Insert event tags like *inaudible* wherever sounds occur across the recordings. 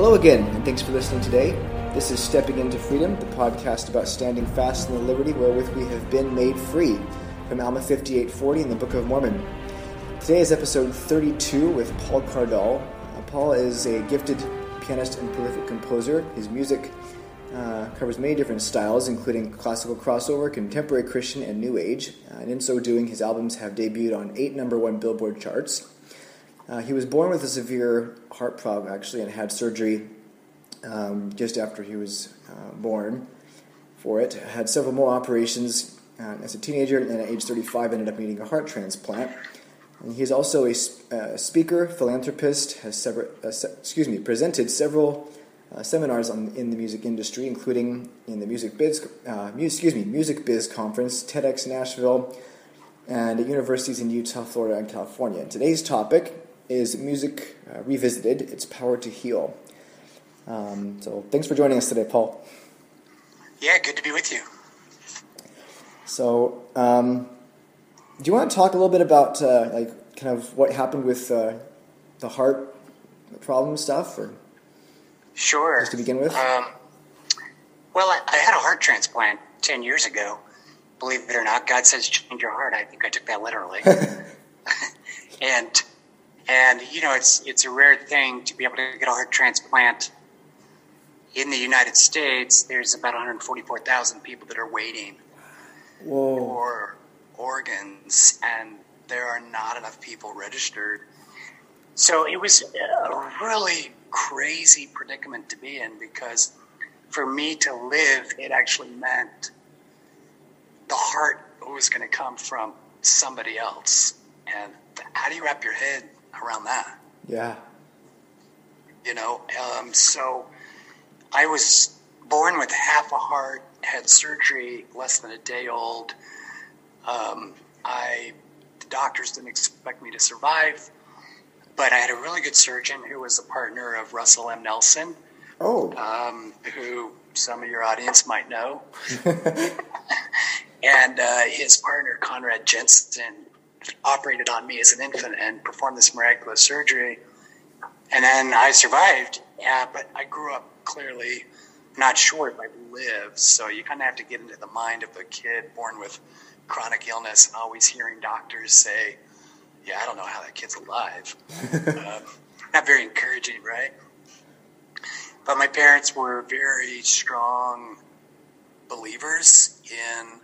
Hello again, and thanks for listening today. This is Stepping into Freedom, the podcast about standing fast in the liberty wherewith we have been made free, from Alma 5840 in the Book of Mormon. Today is episode 32 with Paul Cardall. Uh, Paul is a gifted pianist and prolific composer. His music uh, covers many different styles, including classical crossover, contemporary Christian, and New Age. Uh, and in so doing, his albums have debuted on eight number one Billboard charts. Uh, he was born with a severe heart problem, actually, and had surgery um, just after he was uh, born for it. Had several more operations uh, as a teenager, and at age 35 ended up needing a heart transplant. And he's also a uh, speaker, philanthropist, has several, uh, se- excuse me, presented several uh, seminars on, in the music industry, including in the Music Biz, mu- excuse me, Music Biz Conference, TEDx Nashville, and at universities in Utah, Florida, and California. And today's topic is music uh, revisited, its power to heal. Um, so thanks for joining us today, Paul. Yeah, good to be with you. So, um, do you want to talk a little bit about uh, like kind of what happened with uh, the heart problem stuff, or Sure. just to begin with? Um, well, I, I had a heart transplant 10 years ago. Believe it or not, God says change your heart. I think I took that literally. *laughs* *laughs* and, and, you know, it's, it's a rare thing to be able to get a heart transplant in the United States. There's about 144,000 people that are waiting Whoa! for organs, and there are not enough people registered. So it was a really crazy predicament to be in because for me to live, it actually meant the heart was going to come from somebody else. And how do you wrap your head around that? Yeah. you know. Um, so I was born with half a heart, had surgery less than a day old. Um, I the doctors didn't expect me to survive, but I had a really good surgeon who was a partner of Russell M. Nelson, Oh. um, who some of your audience might know, *laughs* *laughs* and uh, his partner Conrad Jensen operated on me as an infant and performed this miraculous surgery. And then I survived. Yeah, but I grew up clearly not sure if I'd live. So you kind of have to get into the mind of a kid born with chronic illness and always hearing doctors say, "Yeah, I don't know how that kid's alive." *laughs* um, not very encouraging, right? But my parents were very strong believers in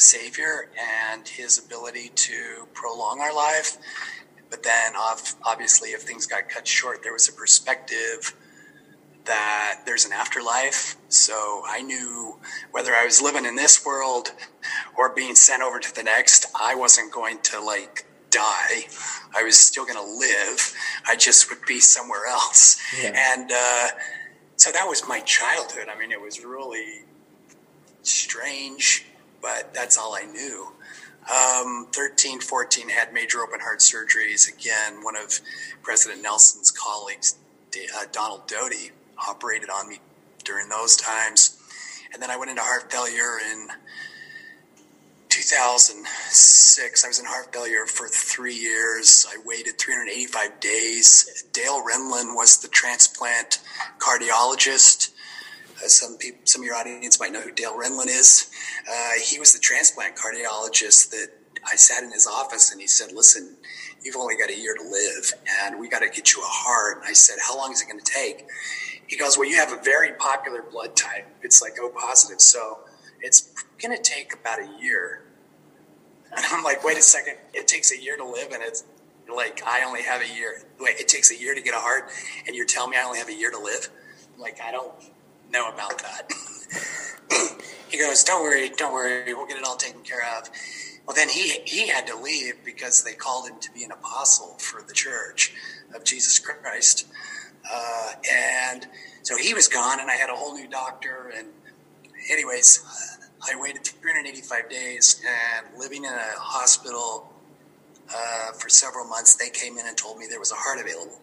the Savior and His ability to prolong our life. But then, obviously, if things got cut short, there was a perspective that there's an afterlife. So I knew whether I was living in this world or being sent over to the next, I wasn't going to like die. I was still going to live. I just would be somewhere else. Yeah. And uh, so that was my childhood. I mean, it was really strange, but that's all I knew. Um, 13, 14 had major open heart surgeries. Again, one of President Nelson's colleagues, uh, Donald Doty, operated on me during those times. And then I went into heart failure in 2006. I was in heart failure for three years. I waited 385 days. Dale Renlund was the transplant cardiologist. Some people, some of your audience might know who Dale Renlund is. Uh, he was the transplant cardiologist that I sat in his office and he said, "Listen, you've only got a year to live, and we got to get you a heart." And I said, "How long is it going to take?" He goes, "Well, you have a very popular blood type. It's like O positive, so it's going to take about a year." And I'm like, "Wait a second! It takes a year to live, and it's like I only have a year. Wait, it takes a year to get a heart, and you're telling me I only have a year to live? I'm like, I don't know about that." *laughs* he goes, "Don't worry, don't worry. We'll get it all taken care of." Well, then he he had to leave because they called him to be an apostle for the Church of Jesus Christ, uh, and so he was gone, and I had a whole new doctor. And anyways, I waited 385 days and living in a hospital uh, for several months. They came in and told me there was a heart available.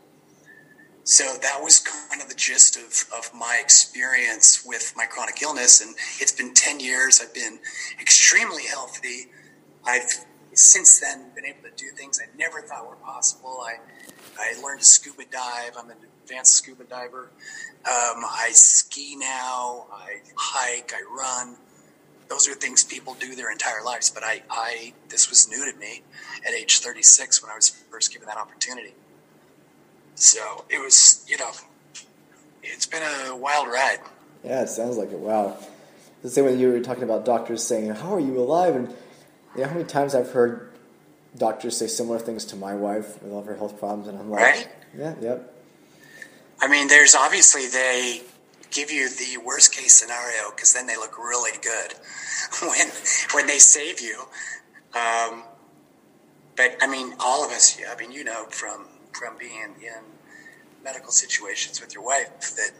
So that was kind of the gist of, of my experience with my chronic illness. And it's been 10 years. I've been extremely healthy. I've since then been able to do things I never thought were possible. I, I learned to scuba dive. I'm an advanced scuba diver. Um, I ski now. I hike. I run. Those are things people do their entire lives. But I, I, this was new to me at age 36 when I was first given that opportunity. So it was, you know, it's been a wild ride. Yeah, it sounds like it. Wow. The same way you were talking about doctors saying, "How are you alive?" and you know how many times I've heard doctors say similar things to my wife with all of her health problems, and I'm like, right? Yeah, yep. I mean, there's obviously they give you the worst case scenario because then they look really good *laughs* when when they save you. Um, but I mean, all of us. I mean, you know, from from being in medical situations with your wife that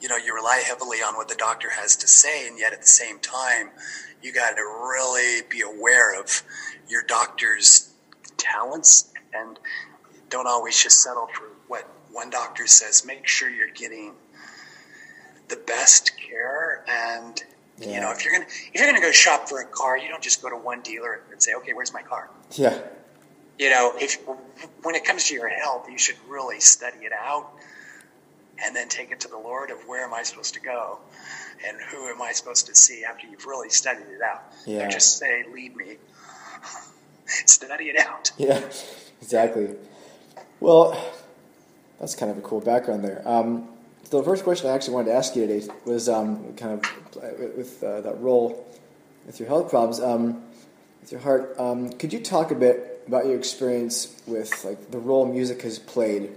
you know you rely heavily on what the doctor has to say and yet at the same time you got to really be aware of your doctor's talents and don't always just settle for what one doctor says. Make sure you're getting the best care and yeah. you know if you're gonna if you're gonna go shop for a car you don't just go to one dealer and say okay where's my car? Yeah you know, if when it comes to your health, you should really study it out and then take it to the Lord of where am I supposed to go and who am I supposed to see after you've really studied it out. Yeah. Don't just say, lead me. *laughs* study it out. *laughs* Yeah, exactly. Well, that's kind of a cool background there. Um, so the first question I actually wanted to ask you today was um, kind of with uh, that role with your health problems, um, with your heart. Um, could you talk a bit about your experience with like the role music has played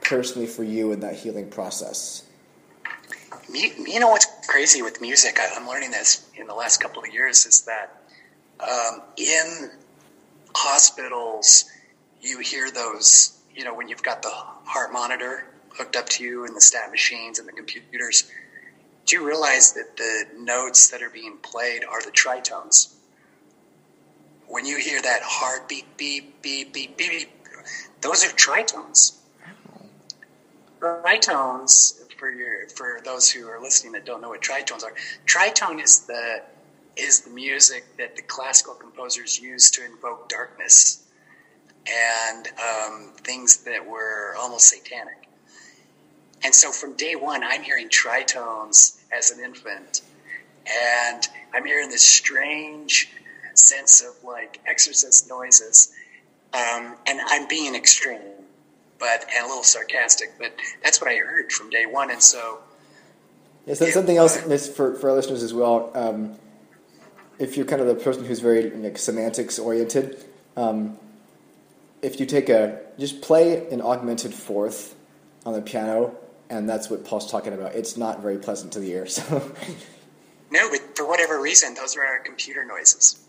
personally for you in that healing process. You know what's crazy with music? I'm learning this in the last couple of years is that um, in hospitals, you hear those, you know, when you've got the heart monitor hooked up to you and the stat machines and the computers. Do you realize that the notes that are being played are the tritones? When you hear that hard beep, beep, beep, beep, beep, beep those are tritones. Tritones, for your for those who are listening that don't know what tritones are, tritone is the is the music that the classical composers used to invoke darkness and um, things that were almost satanic. And so from day one, I'm hearing tritones as an infant, and I'm hearing this strange sense of like exorcist noises. Um, and I'm being extreme, but and a little sarcastic, but that's what I heard from day one. And so, yes, that's something else for for our listeners as well. Um, if you're kind of the person who's very like semantics oriented, um, if you take a just play an augmented fourth on the piano, and that's what Paul's talking about. It's not very pleasant to the ear. *laughs* So. No, but for whatever reason, those are our computer noises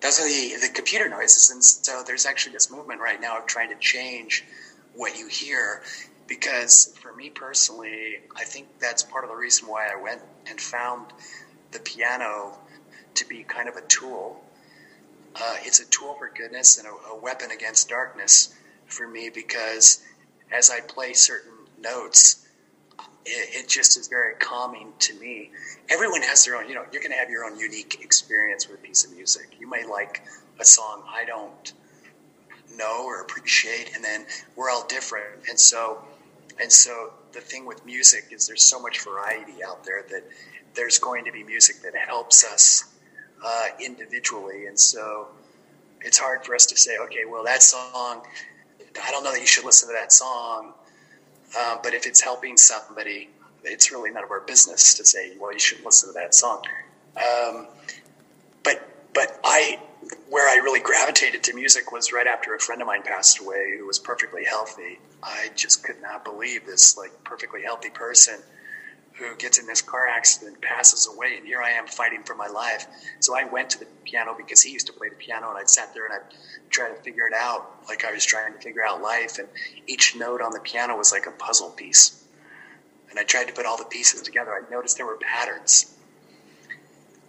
those are the, the computer noises. And so there's actually this movement right now of trying to change what you hear. Because for me personally, I think that's part of the reason why I went and found the piano to be kind of a tool. Uh, it's a tool for goodness and a, a weapon against darkness for me because as I play certain notes, it, it, just is very calming to me. Everyone has their own, you know, you're going to have your own unique experience with a piece of music. You may like a song I don't know or appreciate, and then we're all different. And so, and so the thing with music is there's so much variety out there that there's going to be music that helps us uh, individually. And so it's hard for us to say, okay, well, that song, I don't know that you should listen to that song uh, but if it's helping somebody, it's really none of our business to say, well, you should listen to that song. Um, but but I where I really gravitated to music was right after a friend of mine passed away who was perfectly healthy. I just could not believe this like perfectly healthy person who gets in this car accident, passes away, and here I am fighting for my life. So I went to the piano because he used to play the piano, and I sat there and I tried to figure it out, like I was trying to figure out life. And each note on the piano was like a puzzle piece. And I tried to put all the pieces together. I noticed there were patterns.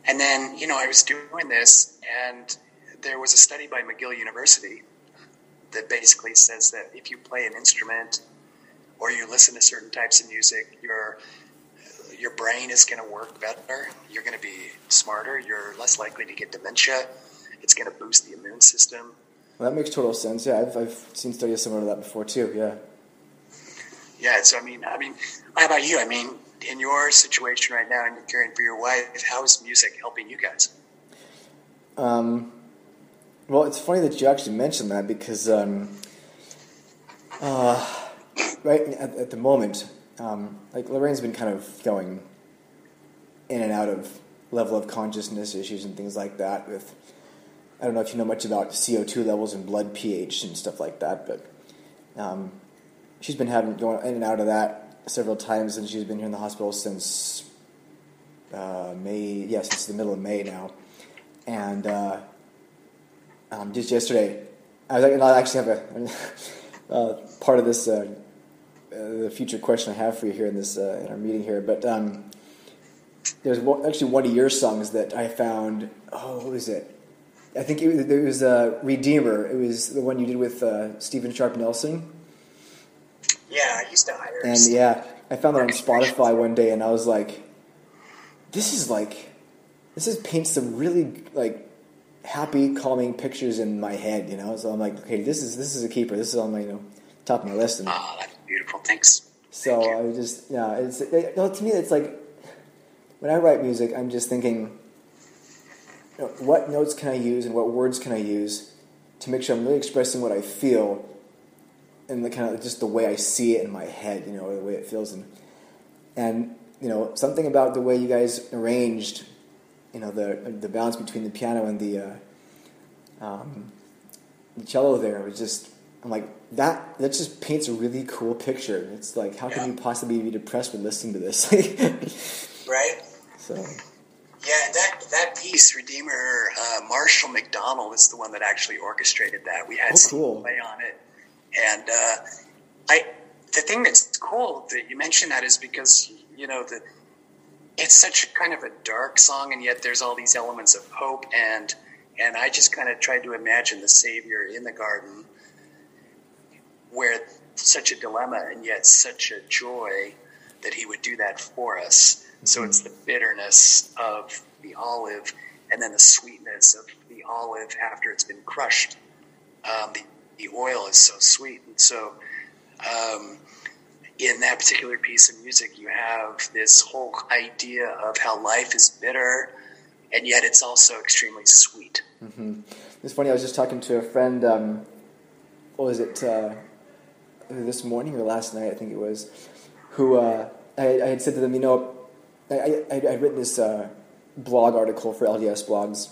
And then, you know, I was doing this, and there was a study by McGill University that basically says that if you play an instrument or you listen to certain types of music, your your brain is going to work better. You're going to be smarter. You're less likely to get dementia. It's going to boost the immune system. Well, that makes total sense. Yeah, I've, I've seen studies similar to that before too. Yeah. Yeah. So I mean, I mean, how about you? I mean, in your situation right now, and you're caring for your wife, how is music helping you guys? Um, well, it's funny that you actually mentioned that because, um, uh, right at, at, the moment, um, like Lorraine's been kind of going in and out of level of consciousness issues and things like that. With I don't know if you know much about CO2 levels and blood pH and stuff like that, but um, she's been having going in and out of that several times, and she's been here in the hospital since uh, May. Yeah, since the middle of May now, and uh, um, just yesterday, I was like, I actually have a *laughs* uh, part of this. Uh, uh, the future question I have for you here in this uh, in our meeting here, but um, there's one, actually one of your songs that I found. Oh, what was it? I think it, it was uh, Redeemer. It was the one you did with uh, Steven Sharp Nelson. Yeah, I used to hire. And yeah, I found that on Spotify one day, and I was like, "This is like, this is paints some really like happy, calming pictures in my head." You know, so I'm like, "Okay, this is this is a keeper. This is on my you know top of my list." And, oh, that's beautiful. Thanks. So Thank I just yeah, it's it, no, to me it's like when I write music, I'm just thinking, you know, what notes can I use and what words can I use to make sure I'm really expressing what I feel and the kind of just the way I see it in my head, you know, the way it feels, and and you know something about the way you guys arranged, you know, the the balance between the piano and the uh, um, the cello there was just I'm like that. That just paints a really cool picture. It's like how can you possibly be depressed when listening to this? *laughs* right. So. Yeah, that that piece, Redeemer, uh, Marshall McDonald is the one that actually orchestrated that. We had oh, cool. play on it, and uh, I the thing that's cool that you mentioned that is because you know the it's such kind of a dark song, and yet there's all these elements of hope and and I just kind of tried to imagine the Savior in the garden, where such a dilemma and yet such a joy that He would do that for us. So it's the bitterness of the olive and then the sweetness of the olive after it's been crushed. Um, the, the oil is so sweet. And so um, in that particular piece of music, you have this whole idea of how life is bitter and yet it's also extremely sweet. Mm-hmm. It's funny, I was just talking to a friend, um, what was it, uh, this morning or last night, I think it was, who uh, I, I had said to them, you know, I, I, I written this uh, blog article for LDS blogs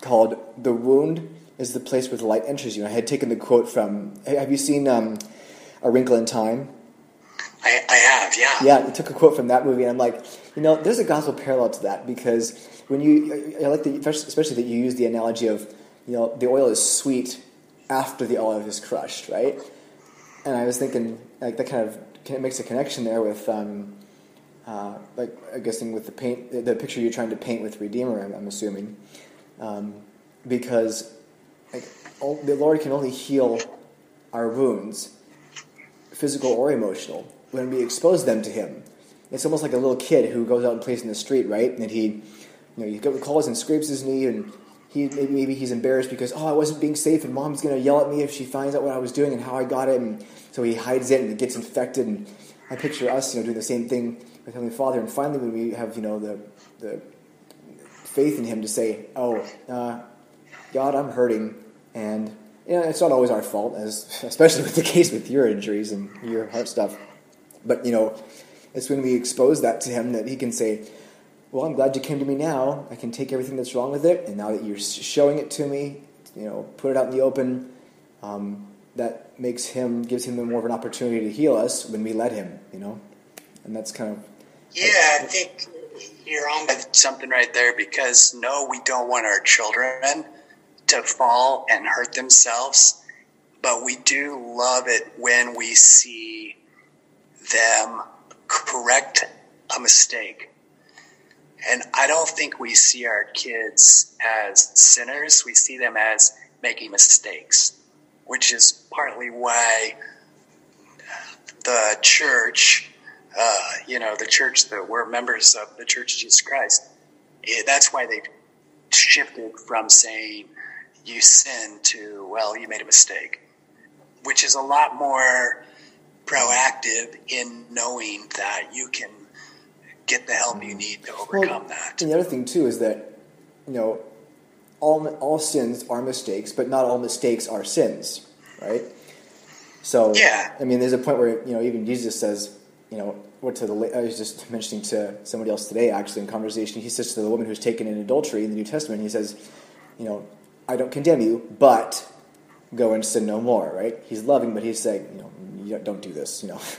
called "The Wound is the Place Where the Light Enters You." I had taken the quote from. Have you seen um, A Wrinkle in Time? I, I have, yeah. Yeah, I took a quote from that movie, and I'm like, you know, there's a gospel parallel to that because when you, I like the, especially that you use the analogy of, you know, the oil is sweet after the olive is crushed, right? And I was thinking, like, that kind of makes a connection there with. Um, uh, like I guessing with the paint, the picture you're trying to paint with Redeemer, I'm, I'm assuming, um, because like all, the Lord can only heal our wounds, physical or emotional, when we expose them to Him. It's almost like a little kid who goes out and plays in the street, right? And he, you know, he calls and scrapes his knee, and he maybe, maybe he's embarrassed because oh, I wasn't being safe, and Mom's gonna yell at me if she finds out what I was doing and how I got it, and so he hides it and it gets infected. And I picture us, you know, doing the same thing with Heavenly Father. And finally, when we have, you know, the, the faith in Him to say, oh, uh, God, I'm hurting. And, you know, it's not always our fault, as *laughs* especially with the case with your injuries and your heart stuff. But, you know, it's when we expose that to Him that He can say, well, I'm glad you came to me now. I can take everything that's wrong with it. And now that you're showing it to me, you know, put it out in the open. Um, that makes him gives him more of an opportunity to heal us when we let him, you know, and that's kind of yeah, I think you're on with something right there because no, we don't want our children to fall and hurt themselves, but we do love it when we see them correct a mistake. And I don't think we see our kids as sinners. We see them as making mistakes, which is partly why the church uh, you know, the church that we're members of the Church of Jesus Christ. It, that's why they've shifted from saying you sin to, well, you made a mistake, which is a lot more proactive in knowing that you can get the help you need to overcome Well, that. And the other thing too is that you know all all sins are mistakes, but not all mistakes are sins, right? So Yeah. I mean, there's a point where you know even Jesus says, you know, what to the I was just mentioning to somebody else today actually in conversation. He says to the woman who's taken in adultery in the New Testament, he says, you know, I don't condemn you, but go and sin no more, right? He's loving, but he's saying, you know, you don't do this, you know. *laughs*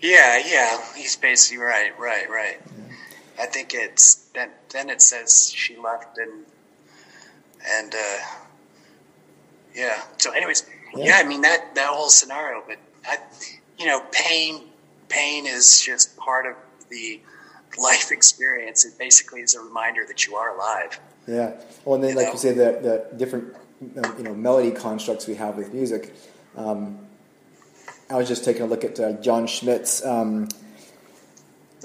Yeah, yeah, he's basically right, right, right. I think it's then. Then it says she left and and uh, yeah. So, anyways, Yeah. yeah. I mean that that whole scenario, but I, you know, pain pain is just part of the life experience. It basically is a reminder that you are alive. Yeah. Well, and then, You like know? you say, the the different um, you know melody constructs we have with music. Um, I was just taking a look at uh, Jon Schmidt's um,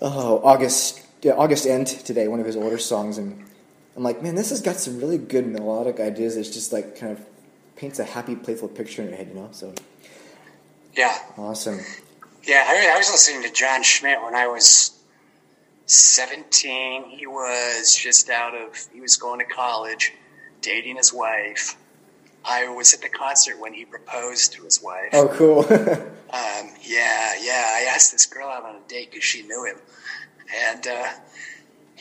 oh August yeah, August End today, one of his older songs, and I'm like, man, this has got some really good melodic ideas. It's just like kind of paints a happy, playful picture in your head, you know. So Yeah, awesome. yeah. I, I was listening to John Schmidt when I was seventeen. He was just out of. He was going to college, dating his wife. I was at the concert when he proposed to his wife. Oh, cool. *laughs* Um, yeah, yeah. I asked this girl out on a date because she knew him, and uh,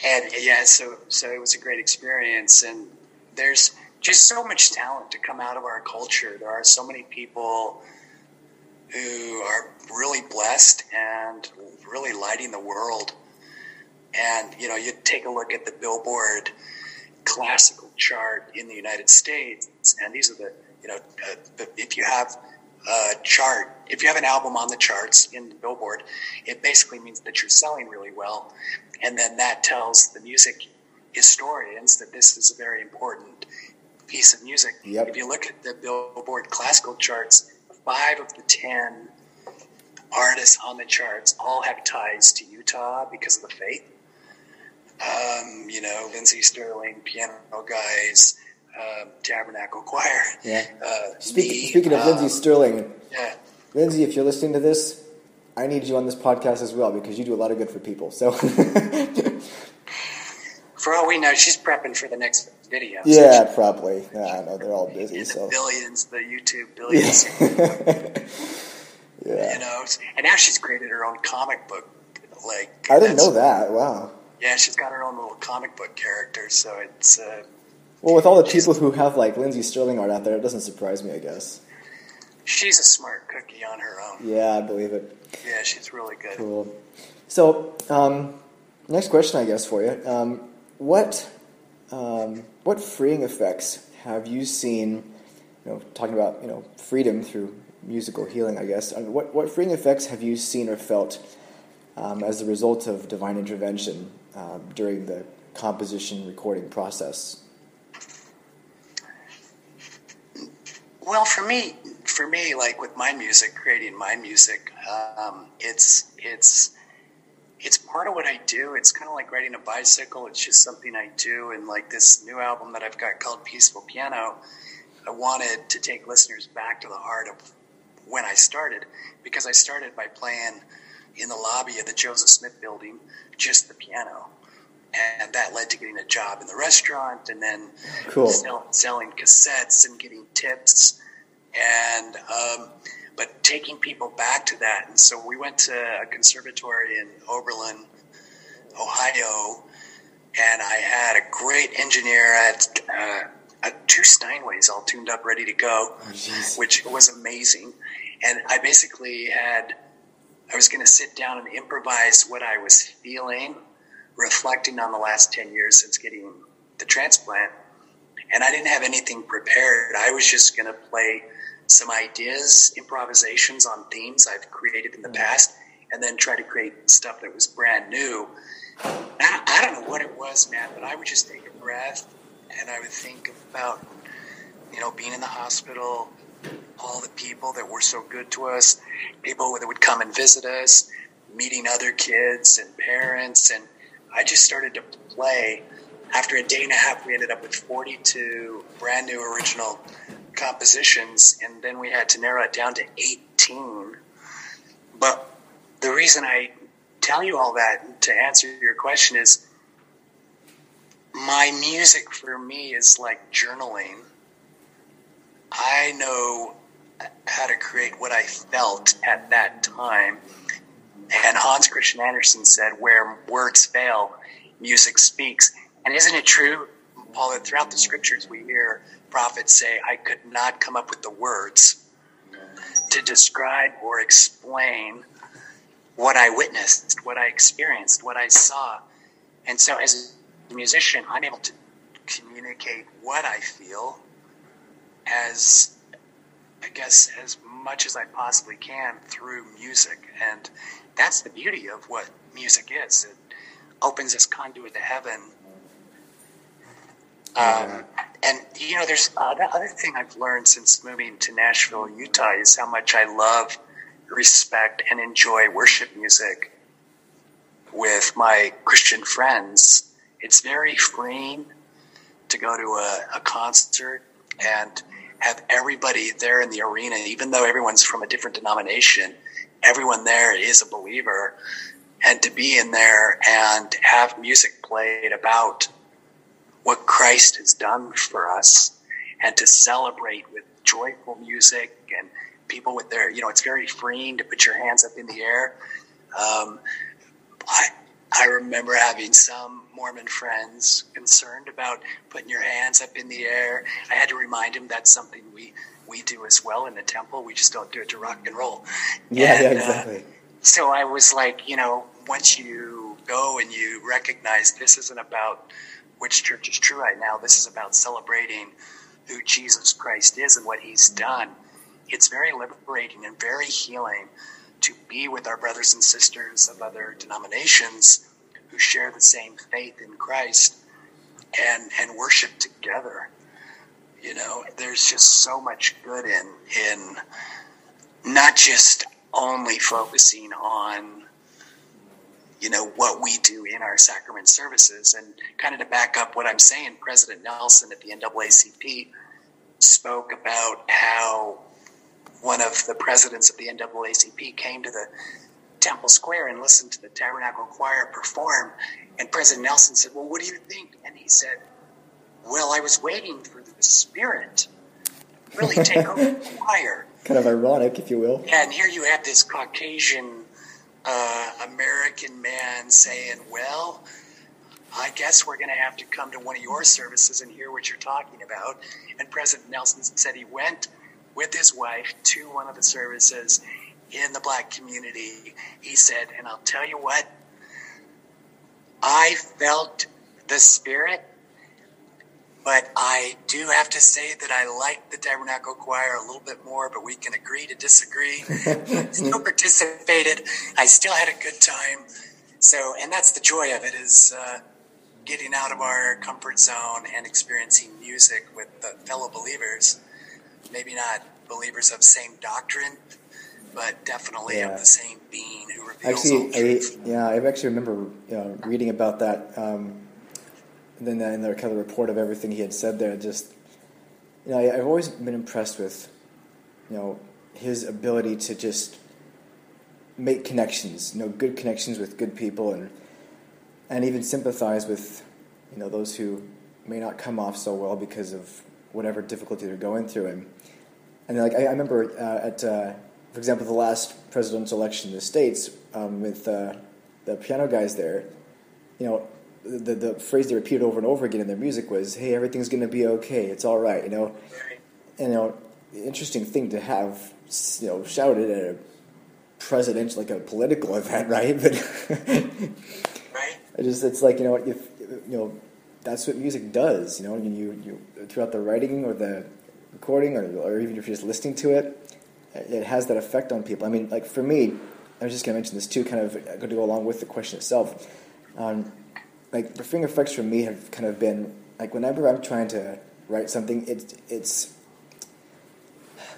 and yeah, so so it was a great experience. And there's just so much talent to come out of our culture. There are so many people who are really blessed and really lighting the world. And you know, you take a look at the Billboard classical chart in the United States, and these are the you know, uh, the- if you have a chart, if you have an album on the charts in the Billboard, it basically means that you're selling really well, and then that tells the music historians that this is a very important piece of music. Yep. If you look at the Billboard classical charts, five of the ten artists on the charts all have ties to Utah because of the faith. Um, you know, Lindsey Stirling, piano guys, um, Tabernacle Choir. Yeah. Uh, Speaking, me, speaking of um, Lindsey Stirling, Yeah. Lindsay, if you're listening to this, I need you on this podcast as well because you do a lot of good for people. So, *laughs* For all we know, she's prepping for the next video. yeah, probably. Yeah, I know they're all *laughs* busy. So, billions, the YouTube *laughs* billions, yeah, you know. And now she's created her own comic book. Like I didn't know that. Wow. Yeah, she's got her own little comic book character, so it's uh, Well, with all the people who have like Lindsey Stirling art out there, it doesn't surprise me. I guess. she's a smart cookie on her own. Yeah, I believe it. Yeah, she's really good. Cool. So, um, next question, I guess, for you. Um, what um, what freeing effects have you seen? You know, talking about you know freedom through musical healing. I guess. I mean, what what freeing effects have you seen or felt um, as a result of divine intervention uh, during the composition recording process? Well, for me, for me, like with my music, creating my music, um, it's it's it's part of what I do. It's kind of like riding a bicycle. It's just something I do. And like this new album that I've got called Peaceful Piano, I wanted to take listeners back to the heart of when I started because I started by playing in the lobby of the Joseph Smith Building, just the piano. And that led to getting a job in the restaurant and then Cool. sell, selling cassettes and getting tips. And, um, but taking people back to that. And so we went to a conservatory in Oberlin, Ohio, and I had a great engineer at uh, two Steinways all tuned up, ready to go, jeez. which was amazing. And I basically had, I was going to sit down and improvise what I was feeling, reflecting on the last 10 years since getting the transplant. And I didn't have anything prepared. I was just going to play some ideas, improvisations on themes I've created in the mm. past, and then try to create stuff that was brand new. I, I don't know what it was, man, but I would just take a breath and I would think about, you know, being in the hospital, all the people that were so good to us, people that would come and visit us, meeting other kids and parents. And I just started to play. After a day and a half, we ended up with 42 brand new original compositions. And then we had to narrow it down to 18 but the reason I tell you all that to answer your question is my music for me is like journaling. I know how to create what I felt at that time. And Hans Christian Andersen said, where words fail, music speaks. And isn't it true, Paul, that throughout the scriptures we hear prophets say, I could not come up with the words to describe or explain what I witnessed, what I experienced, what I saw. And so as a musician, I'm able to communicate what I feel as, I guess, as much as I possibly can through music. And that's the beauty of what music is. It opens this conduit to heaven. Um, and you know, there's uh, the other thing I've learned since moving to Nashville, Utah, is how much I love, respect, and enjoy worship music with my Christian friends. It's very freeing to go to a, a concert and have everybody there in the arena, even though everyone's from a different denomination, everyone there is a believer. And to be in there and have music played about what Christ has done for us and to celebrate with joyful music and people with their, you know, it's very freeing to put your hands up in the air. Um, I, I remember having some Mormon friends concerned about putting your hands up in the air. I had to remind him that's something we, we do as well in the temple. We just don't do it to rock and roll. Yeah, and, yeah, uh, exactly. Uh, so I was like, you know, once you go and you recognize this isn't about which church is true right now, this is about celebrating who Jesus Christ is and what he's done. It's very liberating and very healing be with our brothers and sisters of other denominations who share the same faith in Christ and and worship together. You know, there's just so much good in in not just only focusing on you know what we do in our sacrament services and kind of to back up what i'm saying president nelson at the naacp spoke about how one of the presidents of the naacp came to the temple square and listened to the tabernacle choir perform. And president nelson said well what do you think? And he said well i was waiting for the spirit really take over the *laughs* choir. Kind of ironic if you will. And here you have this caucasian uh, American man saying, Well, I guess we're going to have to come to one of your services and hear what you're talking about. And President Nelson said he went with his wife to one of the services in the black community. He said, And I'll tell you what, I felt the spirit but I do have to say that I like the Tabernacle Choir a little bit more, but we can agree to disagree. *laughs* still participated. I still had a good time. So, and that's the joy of it is uh, getting out of our comfort zone and experiencing music with the fellow believers. Maybe not believers of same doctrine, but definitely yeah. of the same being who reveals actually, I, yeah, I actually remember you know, reading about that. Um, then in the kind of report of everything he had said there, just you know, I, I've always been impressed with you know his ability to just make connections, you know, good connections with good people, and and even sympathize with you know those who may not come off so well because of whatever difficulty they're going through. And and like I, I remember uh, at uh, for example the last presidential election in the states um, with uh, the piano guys there, you know the, the phrase they repeated over and over again in their music was, "Hey, everything's going to be okay. It's all right." You know, and you know, interesting thing to have you know shouted at a presidential, like a political event, *laughs* right? But right. *laughs* I just it's like you know if you know that's what music does. You know, you you throughout the writing or the recording or or even if you're just listening to it, it has that effect on people. I mean, like for me, I was just going to mention this too, kind of going to go along with the question itself. Um, like the finger effects for me have kind of been like whenever I'm trying to write something, it's it's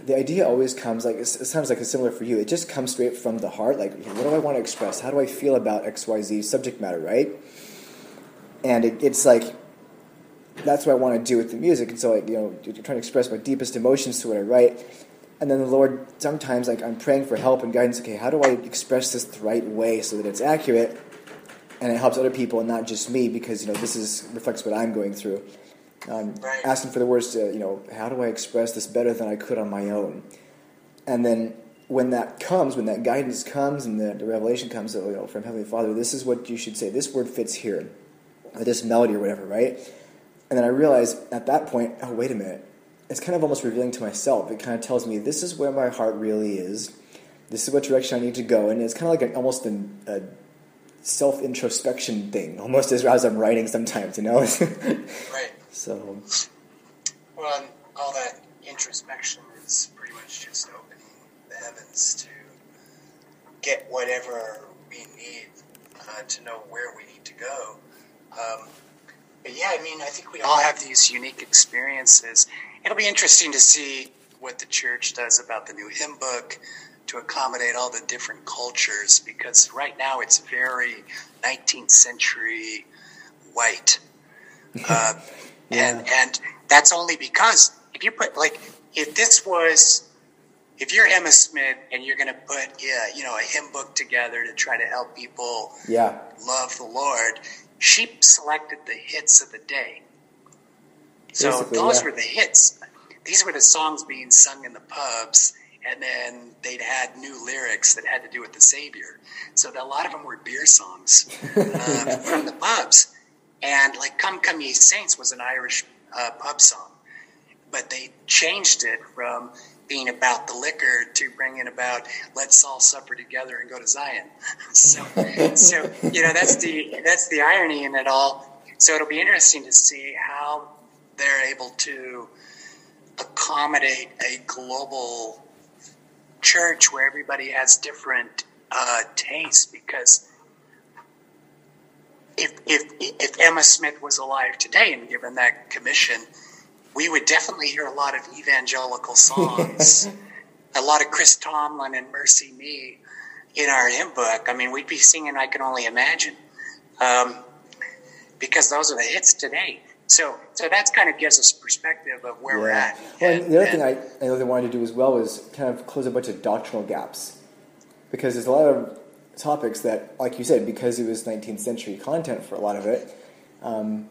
the idea always comes like it sounds like it's similar for you. It just comes straight from the heart. Like, what do I want to express? How do I feel about X Y Z subject matter, right? And it, it's like that's what I want to do with the music. And so, like you know, you're trying to express my deepest emotions to what I write. and then the Lord, sometimes like I'm praying for help and guidance. Okay, how do I express this the right way so that it's accurate and it helps other people and not just me? Because you know this is reflects what I'm going through. Um, Right. Asking for the words to you know how do I express this better than I could on my own? And then when that comes, when that guidance comes and the, the revelation comes, you know, from Heavenly Father, this is what you should say. This word fits here, or this melody or whatever, right? And then I realize at that point, oh wait a minute, it's kind of almost revealing to myself. It kind of tells me this is where my heart really is. This is what direction I need to go, and it's kind of like an, almost an, a self introspection thing, *laughs* almost as, as I'm writing sometimes, you know. *laughs* Right. so Well, and all that introspection is pretty much just opening the heavens to get whatever we need uh, to know where we need to go. Um, but yeah, I mean, I think we all have these unique experiences. It'll be interesting to see what the church does about the new hymn book to accommodate all the different cultures because right now it's very 19th century white. *laughs* Uh, and and that's only because if you put like if this was if you're Emma Smith and you're going to put yeah, you know a hymn book together to try to help people yeah, love the Lord, she selected the hits of the day. So Basically, those yeah. were the hits. These were the songs being sung in the pubs, and then they'd add new lyrics that had to do with the Savior. So a lot of them were beer songs uh, *laughs* from the pubs. And like "Come Come Ye Saints" was an Irish uh, pub song, but they changed it from being about the liquor to bringing about "Let's all supper together and go to Zion." *laughs* so, so you know that's the that's the irony in it all. So it'll be interesting to see how they're able to accommodate a global church where everybody has different uh, tastes because if, if if Emma Smith was alive today and given that commission, we would definitely hear a lot of evangelical *laughs* songs, a lot of Chris Tomlin and Mercy Me in our hymn book. I mean, we'd be singing "I Can Only Imagine," um, because those are the hits today. So, so that's kind of gives us perspective of where we're at. Well, and the other And- thing I, I know they wanted to do as well was kind of close a bunch of doctrinal gaps. Because there's a lot of topics that, like you said, because it was 19th century content for a lot of it, um,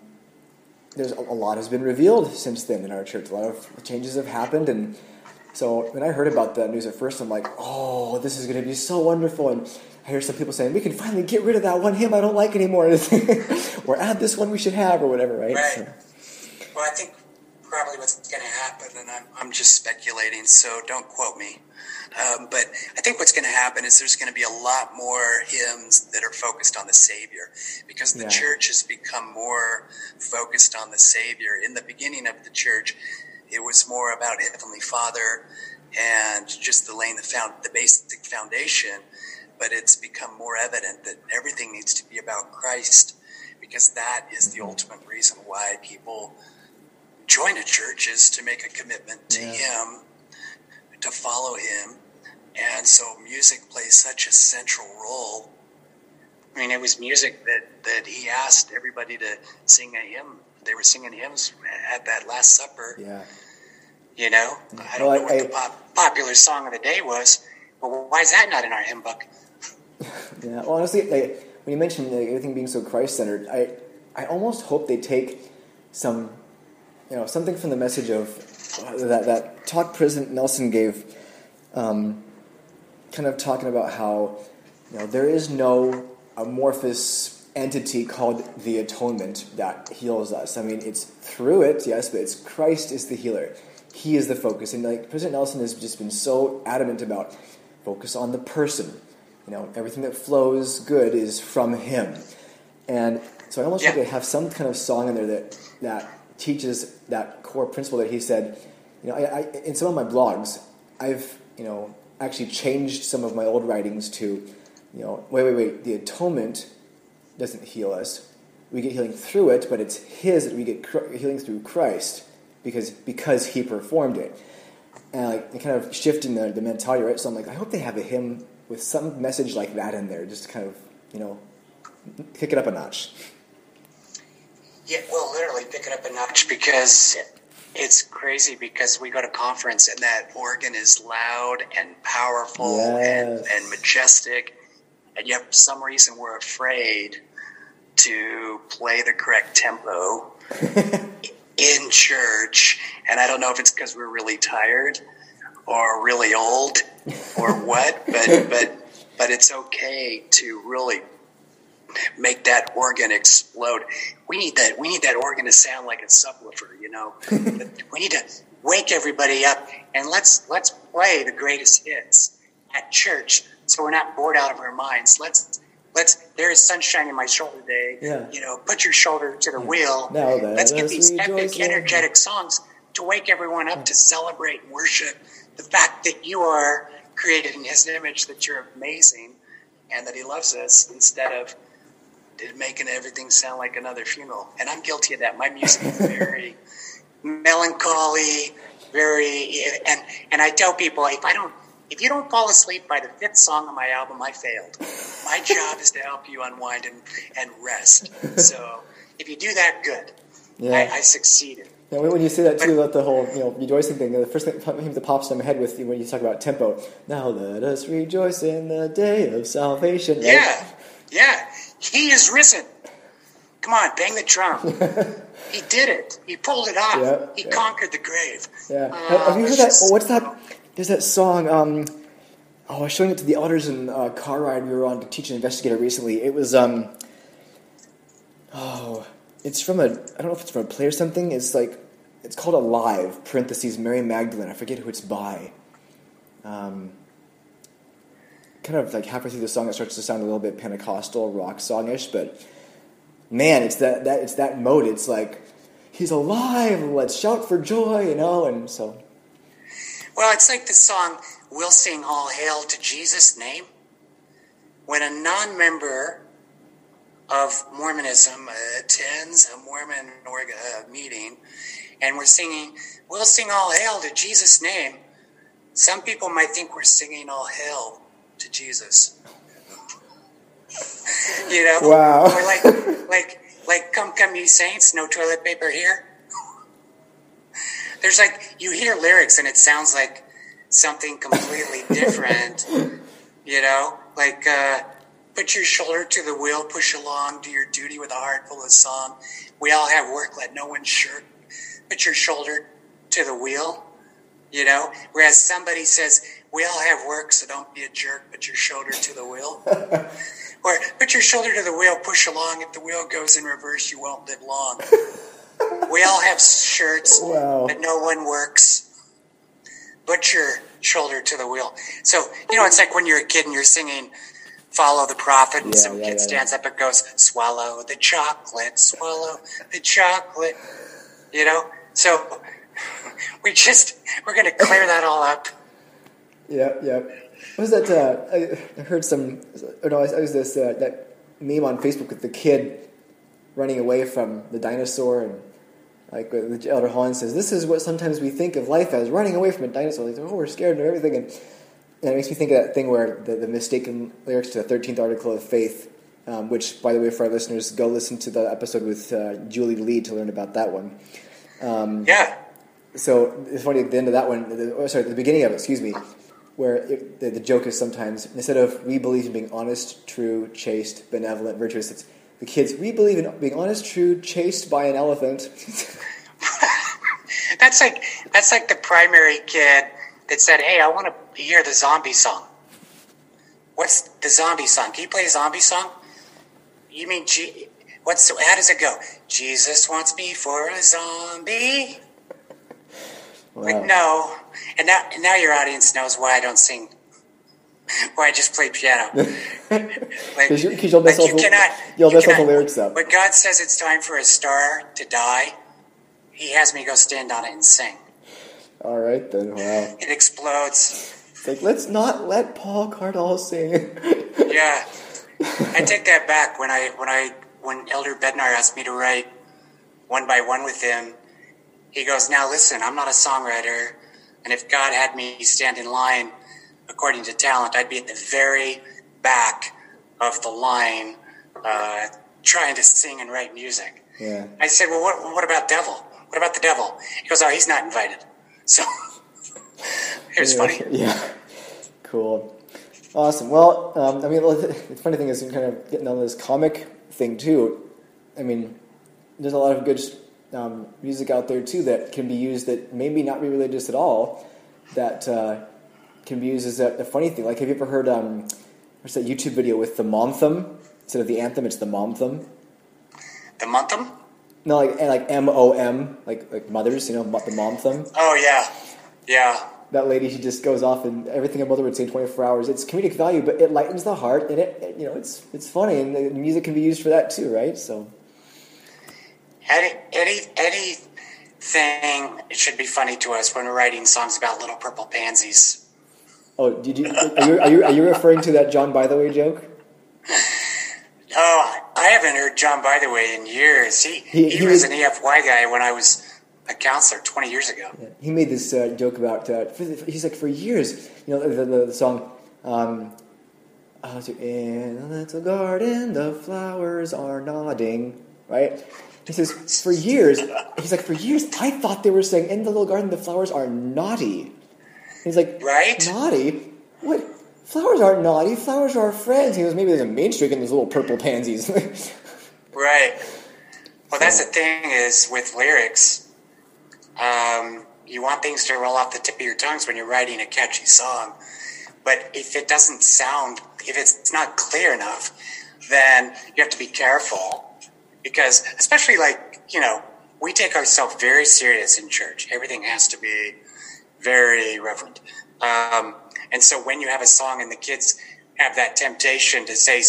there's a, a lot has been revealed since then in our church. A lot of changes have happened. And so when I heard about that news at first, I'm like, oh, this is going to be so wonderful. And I hear some people saying, we can finally get rid of that one hymn I don't like anymore. *laughs* or add this one we should have, or whatever, right? Right. So- Well, I think probably what's going to happen, and I'm, I'm just speculating, so don't quote me. Um, but I think what's going to happen is there's going to be a lot more hymns that are focused on the Savior because the Yeah. church has become more focused on the Savior. In the beginning of the church, it was more about Heavenly Father and just the laying the found the basic foundation. But it's become more evident that everything needs to be about Christ because that is the ultimate reason why people join a church is to make a commitment to Yeah. Him, to follow Him. And so music plays such a central role. I mean, it was music that, that he asked everybody to sing a hymn. They were singing hymns at that Last Supper. yeah. You know, I don't Well, know what I- the pop, popular song of the day was, but why is that not in our hymn book? *laughs* Yeah, well, honestly, like, when you mentioned like, everything being so Christ centered, I, I almost hope they take some, you know, something from the message of uh, that that talk President Nelson gave, um, kind of talking about how, you know, there is no amorphous entity called the atonement that heals us. I mean, it's through it, yes, but it's Christ is the healer. He is the focus, and like President Nelson has just been so adamant about focus on the person. You know, everything that flows good is from him. And so I almost Yeah. think they have some kind of song in there that that teaches that core principle that he said. You know, I, I, in some of my blogs, I've you know actually changed some of my old writings to, you know, wait, wait, wait. The atonement doesn't heal us. We get healing through it, but it's His that we get healing through Christ because because He performed it. And like kind of shifting the, the mentality, right? So I'm like, I hope they have a hymn with some message like that in there, just to kind of you know kick it up a notch. Yeah, well, literally pick it up a notch because it's crazy because we go to conference and that organ is loud and powerful Yes. and, and majestic, and yet for some reason we're afraid to play the correct tempo *laughs* in church. And I don't know if it's because we're really tired or really old or what, but *laughs* but but it's okay to really make that organ explode. We need that. We need that organ to sound like a subwoofer. You know, *laughs* we need to wake everybody up and let's let's play the greatest hits at church, so we're not bored out of our minds. Let's let's. There is sunshine in my shoulder today. Yeah. You know, put your shoulder to the wheel. Now let let's get these epic, energetic songs to wake everyone up to celebrate and worship the fact that you are created in His image, that you're amazing, and that He loves us instead of making everything sound like another funeral. And I'm guilty of that. My music is very melancholy, very, and and I tell people if I don't. If you don't fall asleep by the fifth song on my album, I failed. My job is to help you unwind and, and rest. So if you do that, good. Yeah. I, I succeeded. Now, when you say that too, about the whole you know rejoicing thing, the first thing that pops in my head with you when you talk about tempo. Now let us rejoice in the day of salvation. right? Yeah, yeah. He is risen. Come on, bang the drum. *laughs* he did it. He pulled it off. Yeah, he yeah. conquered the grave. Yeah. Uh, Have you heard that? Oh, what's that? There's that song. Um, oh, I was showing it to the elders in a car ride we were on to teach an investigator recently. It was um. Oh, it's from a. I don't know if it's from a play or something. It's like, it's called Alive. Parentheses Mary Magdalene. I forget who it's by. Um. Kind of like halfway through the song, it starts to sound a little bit Pentecostal rock songish, but man, it's that that it's that mode. It's like he's alive. Let's shout for joy, you know. And so Well, it's like the song, We'll Sing All Hail to Jesus' Name. When a non member of Mormonism uh, attends a Mormon uh, meeting and we're singing, We'll Sing All Hail to Jesus' Name, some people might think we're singing All Hail to Jesus. you know? Wow. Or like, like, like, come, come, ye saints, no toilet paper here. There's like you hear lyrics and it sounds like something completely different. You know, like uh, put your shoulder to the wheel, push along, do your duty with a heart full of song. We all have work, let no one shirk. Put your shoulder to the wheel. You know, whereas somebody says we all have work, so don't be a jerk. Put your shoulder to the wheel. *laughs* Or put your shoulder to the wheel, push along. If the wheel goes in reverse, you won't live long. *laughs* we all have shirts, Wow. but no one works. Put your shoulder to the wheel. So, you know, it's like when you're a kid and you're singing Follow the Prophet, and Yeah, some yeah, kid yeah, stands up and goes, Swallow the chocolate, swallow the chocolate. You know? So, *laughs* we just, we're going to clear that all up. Yeah, yeah. What was that? Uh, I, heard some. Oh no, I was this uh, that meme on Facebook with the kid running away from the dinosaur and. Like the Elder Holland says, this is what sometimes we think of life as running away from a dinosaur. Like, oh, we're scared of everything, and, and it makes me think of that thing where the, the mistaken lyrics to the Thirteenth Article of Faith, um, which, by the way, for our listeners, go listen to the episode with uh, Julie Lee to learn about that one. Yeah. So it's funny at the end of that one, the, oh, sorry, the beginning of it, excuse me, where it, the, the joke is sometimes instead of we believe in being honest, true, chaste, benevolent, virtuous, it's the kids we believe in being honest, true, chased by an elephant. *laughs* That's like that's like the primary kid that said, "Hey, I want to hear the zombie song." What's the zombie song? Can you play a zombie song? You mean G- what's how does it go? Jesus wants me for a zombie. Like Wow. no, and now and now your audience knows why I don't sing. Why I just play piano. *laughs* Like, 'Cause you- 'cause you'll mess like you cannot, you'll you mess all the lyrics up. When God says it's time for a star to die, He has me go stand on it and sing. All right then, wow. It explodes. It's like let's not let Paul Cardall sing. *laughs* Yeah, I *laughs* take that back. When I when I when Elder Bednar asked me to write one by one with him, he goes, "Now listen, I'm not a songwriter, and if God had me stand in line according to talent, I'd be at the very back of the line, uh, trying to sing and write music." yeah. I said, "Well, what what about Devil?" what about the devil? He goes, oh, he's not invited. So *laughs* it was yeah, funny. Yeah. Cool. Awesome. Well, um, I mean, the funny thing is, you're kind of getting on this comic thing too. I mean, there's a lot of good um, music out there too that can be used that maybe not be religious at all. That uh, can be used as a, a, funny thing. Like, have you ever heard? Um, there's that YouTube video with the momtham instead of the anthem. It's the momtham. The montham. No, like and like M O M, like like mothers. You know, the momtham. Oh yeah, yeah that lady she just goes off and everything a mother would say in 24 hours it's comedic value but it lightens the heart and it, it you know it's it's funny and the music can be used for that too right so any any anything should be funny to us when we're writing songs about little purple pansies oh did you are you are you, are you referring to that John Bytheway joke *laughs* oh i haven't heard John Bytheway in years he he, he, he was, was an efy guy when i was a counselor 20 years ago. Yeah. He made this uh, joke about, uh, he's like, for years, you know, the, the, the song, um, in a little garden, the flowers are nodding, right? He says, for years, he's like, for years, I thought they were saying, in the little garden, the flowers are naughty. He's like, right? Naughty? What? Flowers aren't naughty. Flowers are our friends. He goes, maybe there's a main streak in those little purple pansies. *laughs* right. Well, that's the thing is with lyrics, um, you want things to roll off the tip of your tongues when you're writing a catchy song. But if it doesn't sound, if it's not clear enough, then you have to be careful because, especially like, you know, we take ourselves very serious in church. Everything has to be very reverent. Um, and so when you have a song and the kids have that temptation to say,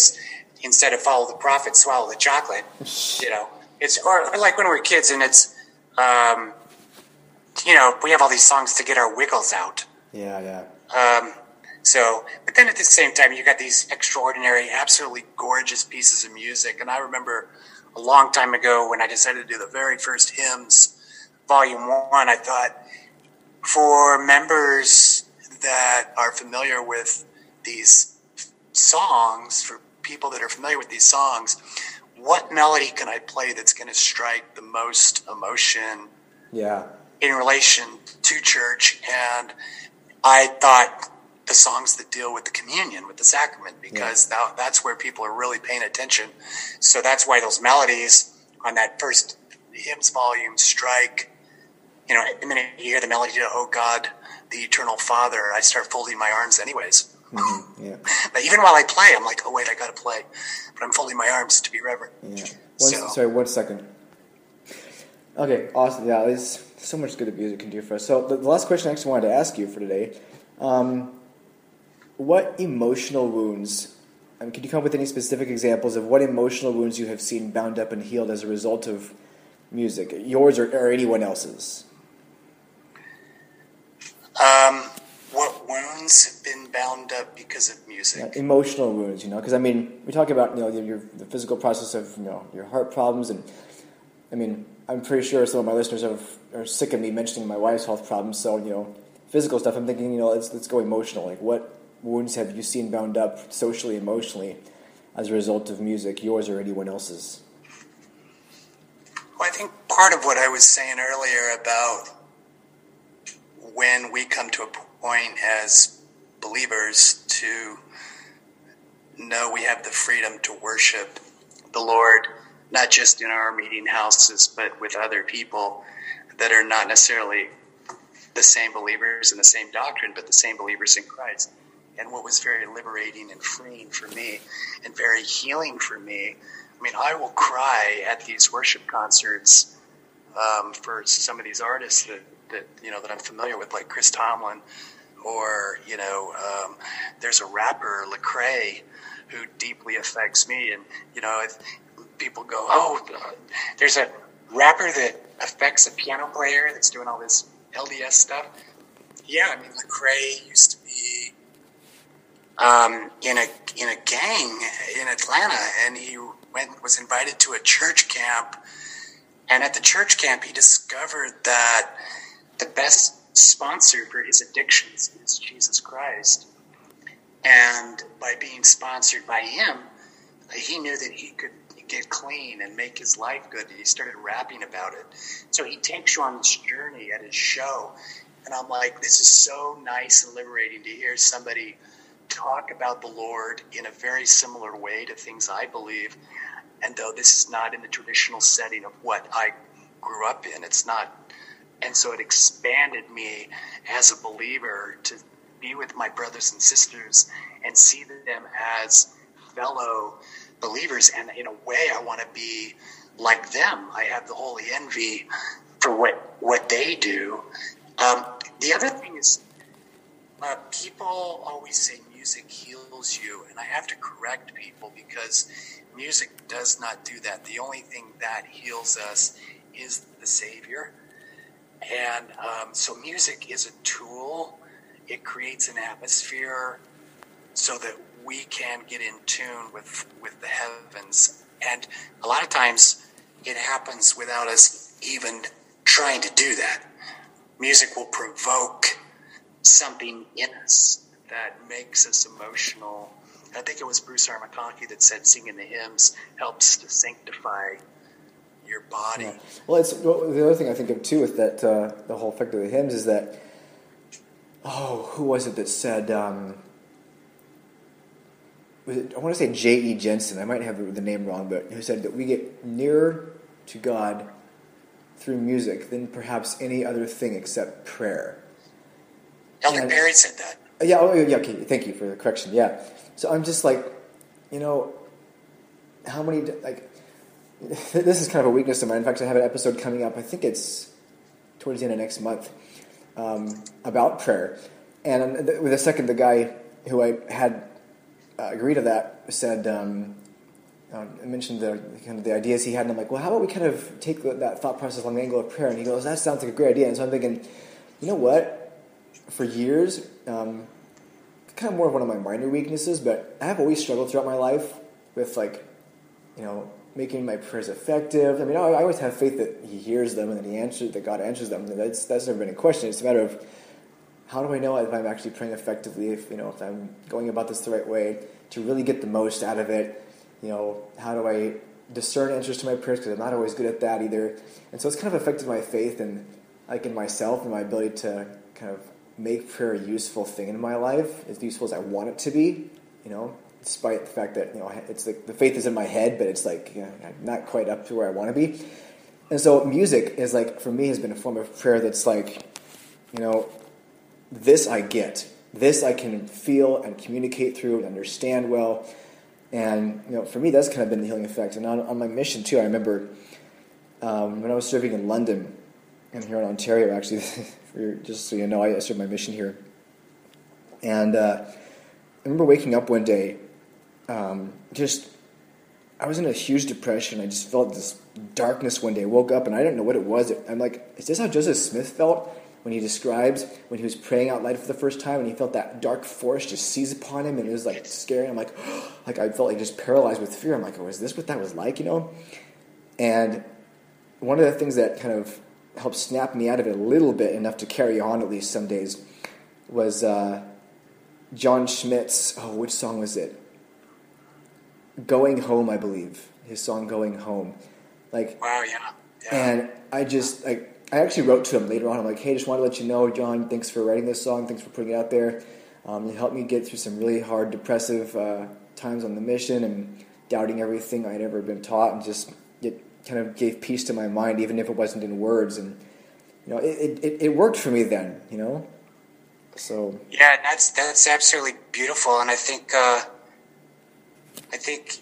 instead of follow the prophet, swallow the chocolate, *laughs* you know, it's, or, or like when we're kids and it's, um, you know, we have all these songs to get our wiggles out. Yeah, yeah. Um, so, but then at the same time, you got these extraordinary, absolutely gorgeous pieces of music. And I remember a long time ago when I decided to do the very first hymns, volume one, I thought for members that are familiar with these songs, for people that are familiar with these songs, what melody can I play that's going to strike the most emotion? Yeah in relation to church, and I thought the songs that deal with the communion, with the sacrament, because yeah. that, that's where people are really paying attention. So that's why those melodies on that first hymns volume strike. You know, the minute you hear the melody to "Oh God, the Eternal Father," I start folding my arms, anyways. Mm-hmm. Yeah. *laughs* but even while I play, I'm like, "Oh wait, I got to play," but I'm folding my arms to be reverent. Yeah. One, so, sorry, one second. Okay, awesome. Yeah, there's so much good that music can do for us. So the, the last question I actually wanted to ask you for today: um, What emotional wounds? I mean, could you come up with any specific examples of what emotional wounds you have seen bound up and healed as a result of music, yours or, or anyone else's? Um, what wounds have been bound up because of music? Yeah, emotional wounds, you know, because I mean, we talk about you know your, the physical process of you know your heart problems, and I mean, I'm pretty sure some of my listeners have, are sick of me mentioning my wife's health problems. So you know, physical stuff. I'm thinking, you know, let's let's go emotional. Like, what wounds have you seen bound up socially, emotionally, as a result of music, yours or anyone else's? Well, I think part of what I was saying earlier about when we come to a point as believers to know we have the freedom to worship the Lord not just in our meeting houses, but with other people that are not necessarily the same believers in the same doctrine, but the same believers in Christ. And what was very liberating and freeing for me and very healing for me. I mean, I will cry at these worship concerts um, for some of these artists that, that, you know, that I'm familiar with, like Chris Tomlin, or, you know, um, there's a rapper, Lecrae, who deeply affects me. And, you know, people go, oh, there's a rapper that affects a piano player that's doing all this LDS stuff. Yeah, I mean, Lecrae used to be um, in a in a gang in Atlanta, and he went was invited to a church camp, and at the church camp, he discovered that the best sponsor for his addictions is Jesus Christ, and by being sponsored by him, he knew that he could get clean and make his life good. And he started rapping about it. So he takes you on this journey at his show. And I'm like, this is so nice and liberating to hear somebody talk about the Lord in a very similar way to things I believe. And though this is not in the traditional setting of what I grew up in, it's not. And so it expanded me as a believer to be with my brothers and sisters and see them as fellow believers. And in a way, I want to be like them. I have the holy envy for what, what they do. Um, the other thing is, uh, people always say music heals you, and I have to correct people because music does not do that. The only thing that heals us is the Savior. And um, so, music is a tool, it creates an atmosphere so that we can get in tune with, with the heavens. And a lot of times, it happens without us even trying to do that. Music will provoke something in us that makes us emotional. I think it was Bruce R. McConkie that said singing the hymns helps to sanctify your body. Yeah. Well, it's well, the other thing I think of too with that uh, the whole effect of the hymns is that oh, who was it that said? Um, it, I want to say J. E. Jensen. I might have the name wrong, but who said that we get nearer to God through music than perhaps any other thing except prayer. Elder Perry said that. Yeah, oh, yeah, okay, thank you for the correction. Yeah. So I'm just like, you know, how many, like, *laughs* this is kind of a weakness of mine. In fact, I have an episode coming up, I think it's towards the end of next month, um, about prayer. And with a second, the guy who I had uh, agreed to that said, um, uh, I mentioned the kind of the ideas he had, and I'm like, well, how about we kind of take that thought process along the angle of prayer? And he goes, that sounds like a great idea. And so I'm thinking, you know what? For years, um, kind of more of one of my minor weaknesses, but I have always struggled throughout my life with like, you know, making my prayers effective. I mean, I always have faith that He hears them and that He answers, that God answers them. That's that's never been a question. It's a matter of how do I know if I'm actually praying effectively? If you know, if I'm going about this the right way to really get the most out of it. You know, how do I discern answers to my prayers? Because I'm not always good at that either. And so it's kind of affected my faith and like in myself and my ability to kind of make prayer a useful thing in my life, as useful as I want it to be. You know, despite the fact that you know it's like the faith is in my head, but it's like you know, not quite up to where I want to be. And so music is like for me has been a form of prayer that's like, you know, this I get, this I can feel and communicate through and understand well. And you know, for me, that's kind of been the healing effect. And on, on my mission too, I remember um, when I was serving in London and here in Ontario. Actually, *laughs* just so you know, I served my mission here. And uh, I remember waking up one day um, just I was in a huge depression. I just felt this darkness one day. I woke up and I didn't know what it was. I'm like, is this how Joseph Smith felt when he describes when he was praying out loud for the first time and he felt that dark force just seize upon him and it was like scary. I'm like, *gasps* like I felt like just paralyzed with fear. I'm like, oh, is this what that was like? You know? And one of the things that kind of helped snap me out of it a little bit, enough to carry on at least some days, was uh, Jon Schmidt's. Oh, which song was it? Going Home, I believe. His song Going Home. Like Wow, yeah. yeah. And I just like I actually wrote to him later on. I'm like, hey, just want to let you know, John, thanks for writing this song. Thanks for putting it out there. Um, it helped me get through some really hard, depressive uh, times on the mission and doubting everything I'd ever been taught, and just it kind of gave peace to my mind, even if it wasn't in words. And you know, it it, it worked for me then. You know, so yeah, that's that's absolutely beautiful, and I think. Uh I think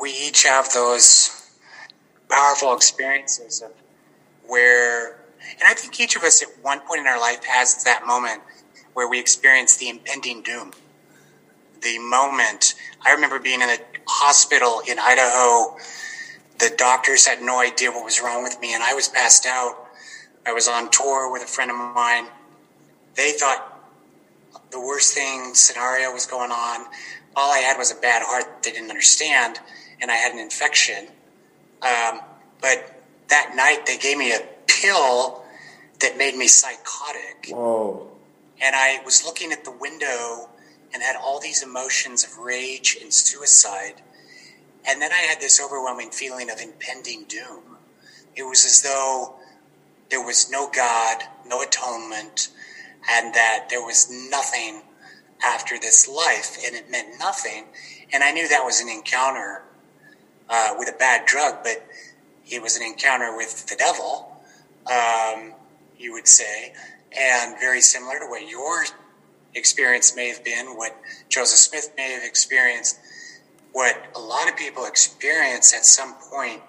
we each have those powerful experiences of where, and I think each of us at one point in our life has that moment where we experience the impending doom. The moment, I remember being in a hospital in Idaho. The doctors had no idea what was wrong with me, and I was passed out. I was on tour with a friend of mine. They thought the worst thing scenario was going on all I had was a bad heart they didn't understand, and I had an infection. Um, but that night they gave me a pill that made me psychotic. Whoa. And I was looking at the window and had all these emotions of rage and suicide. And then I had this overwhelming feeling of impending doom. It was as though there was no God, no atonement, and that there was nothing after this life, and it meant nothing. And I knew that was an encounter uh, with a bad drug, but it was an encounter with the devil, um, you would say, and very similar to what your experience may have been, what Joseph Smith may have experienced, what a lot of people experience at some point.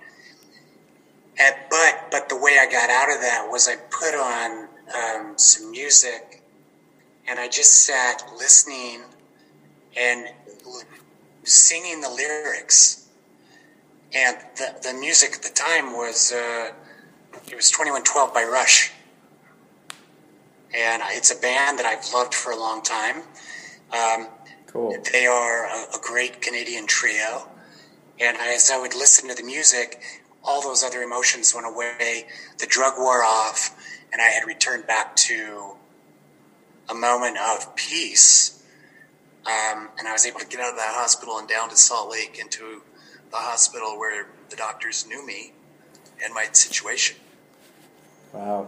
At, but but the way I got out of that was I put on um, some music, and I just sat listening and singing the lyrics. And the, the music at the time was uh, it was Twenty One Twelve by Rush and it's a band that I've loved for a long time. Um, cool. They are a, a, great Canadian trio, and as I would listen to the music, all those other emotions went away. The drug wore off, and I had returned back to a moment of peace. Um, and I was able to get out of that hospital and down to Salt Lake into the hospital where the doctors knew me and my situation. Wow.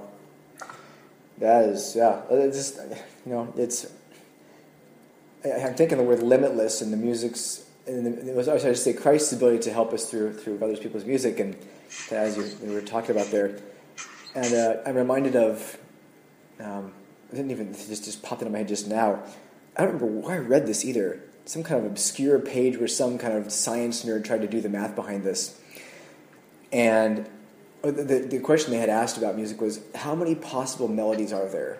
That is, yeah. It's just, you know, it's. I'm thinking the word limitless and the music's. And it was, I to say Christ's ability to help us through through other people's music, and as you, you were talking about there, and uh, I'm reminded of. Um, I didn't even just just popped into my head just now. I don't remember where I read this either. Some kind of obscure page where some kind of science nerd tried to do the math behind this, and the, the question they had asked about music was how many possible melodies are there?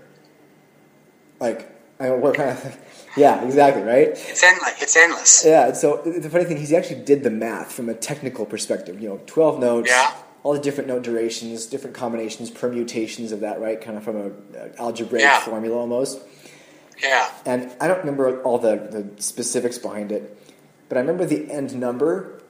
Like, I mean, what kind of, yeah, exactly, right? It's endless. It's endless. Yeah. So the funny thing, he actually did the math from a technical perspective. You know, twelve notes. Yeah. All the different note durations, different combinations, permutations of that, right? Kind of from a, a algebraic yeah. formula almost. Yeah. And I don't remember all the, the specifics behind it, but I remember the end number,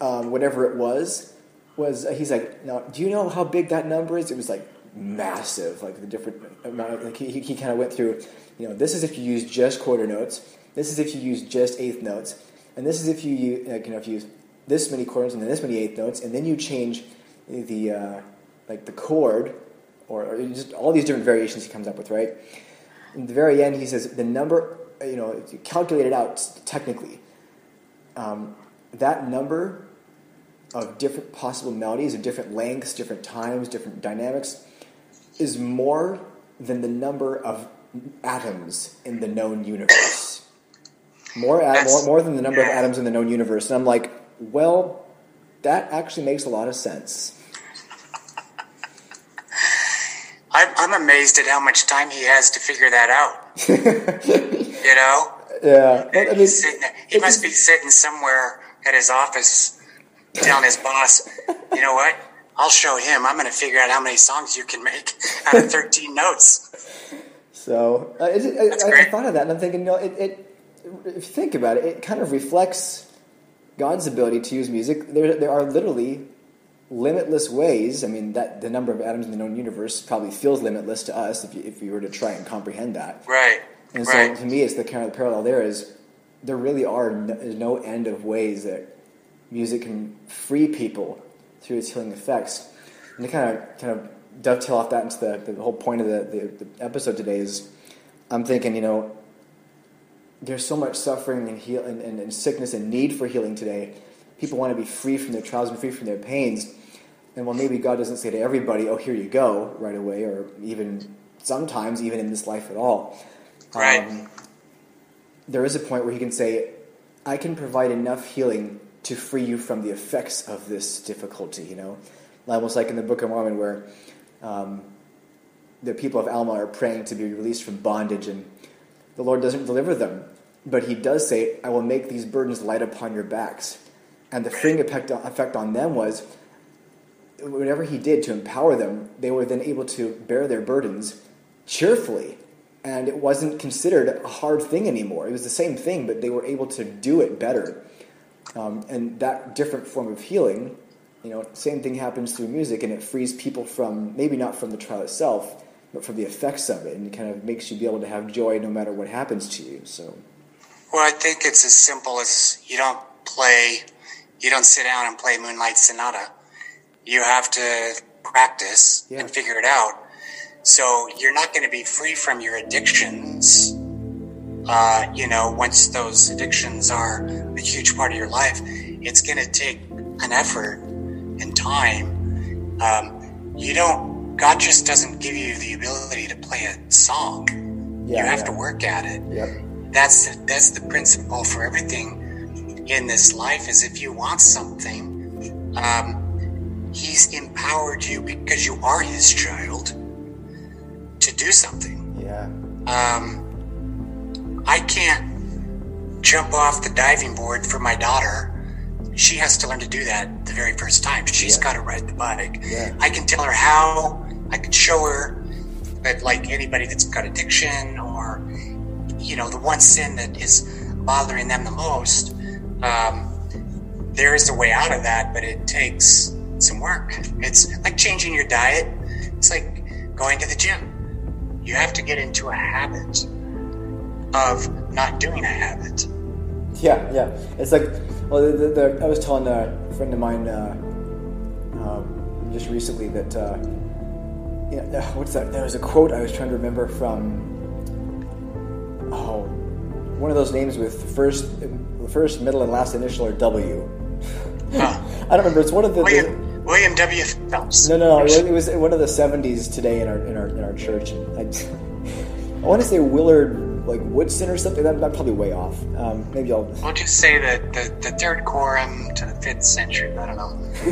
um, whatever it was, was uh, he's like, now, do you know how big that number is? It was like massive, like the different amount. Like he, he kind of went through, you know, this is if you use just quarter notes. This is if you use just eighth notes, and this is if you use, like, you know, if you use this many quarters and then this many eighth notes, and then you change the uh, like the chord, or, or, just all these different variations he comes up with, right? In the very end, he says the number, you know, if you calculate it out technically, um, that number of different possible melodies of different lengths, different times, different dynamics is more than the number of atoms in the known universe. More, at, more, more than the number of atoms in the known universe. And I'm like, well, that actually makes a lot of sense. I'm, I'm amazed at how much time he has to figure that out. *laughs* you know? Yeah. Well, I mean, he must be sitting somewhere at his office telling his boss, you know what? I'll show him. I'm going to figure out how many songs you can make *laughs* out of 13 notes. So uh, it, I, I, thought of that, and I'm thinking, you know, it, it, if you think about it, it kind of reflects God's ability to use music. There, there are literally limitless ways. I mean, that the number of atoms in the known universe probably feels limitless to us if you, if you were to try and comprehend that. Right. And so, right. to me, it's the kind of parallel there is there really are no, no end of ways that music can free people through its healing effects. And to kind of kind of dovetail off that into the, the whole point of the, the, the episode today is I'm thinking, you know, there's so much suffering and, heal, and, and, and, sickness and need for healing today. People want to be free from their trials and free from their pains. And while maybe God doesn't say to everybody, oh, here you go, right away, or even sometimes, even in this life at all, right. Um, there is a point where He can say, I can provide enough healing to free you from the effects of this difficulty, you know? Almost like in the Book of Mormon, where um, the people of Alma are praying to be released from bondage, and the Lord doesn't deliver them. But He does say, I will make these burdens light upon your backs. And the freeing effect, effect on them was whatever He did to empower them, they were then able to bear their burdens cheerfully. And it wasn't considered a hard thing anymore. It was the same thing, but they were able to do it better. Um, and that different form of healing, you know, same thing happens through music, and it frees people from maybe not from the trial itself, but from the effects of it, and kind of makes you be able to have joy no matter what happens to you. So, well, I think it's as simple as you don't play you don't sit down and play Moonlight Sonata. You have to practice Yeah. and figure it out. So you're not going to be free from your addictions. Uh, you know, once those addictions are a huge part of your life, it's going to take an effort and time. Um, you don't, God just doesn't give you the ability to play a song. Yeah, you have yeah. to work at it Yep. that's that's the principle for everything in this life is if you want something um, he's empowered you because you are his child to do something Yeah. um, i can't jump off the diving board for my daughter. She has to learn to do that the very first time. She's Yeah. got to ride the bike. Yeah. i can tell her how. I can show her but like anybody that's got addiction or you know the one sin that is bothering them the most um, there is a way out of that but it takes some work. It's like changing your diet. It's like going to the gym. You have to get into a habit of not doing a habit Yeah, yeah. It's like, well, the, the, the, I was telling a friend of mine uh, um, just recently that, uh, you know, uh, what's that? There was a quote I was trying to remember from, oh, one of those names with first, the first, middle, and last initial are W. *laughs* Huh. I don't remember. It's one of the. the william, william w phelps no, no, no. It was one of the '70s today in our in our in our church. I, *laughs* I want to say Willard like Woodson or something. That, that's probably way off. Um, maybe I'll. we'll just say that the, the third quorum to the fifth century i don't know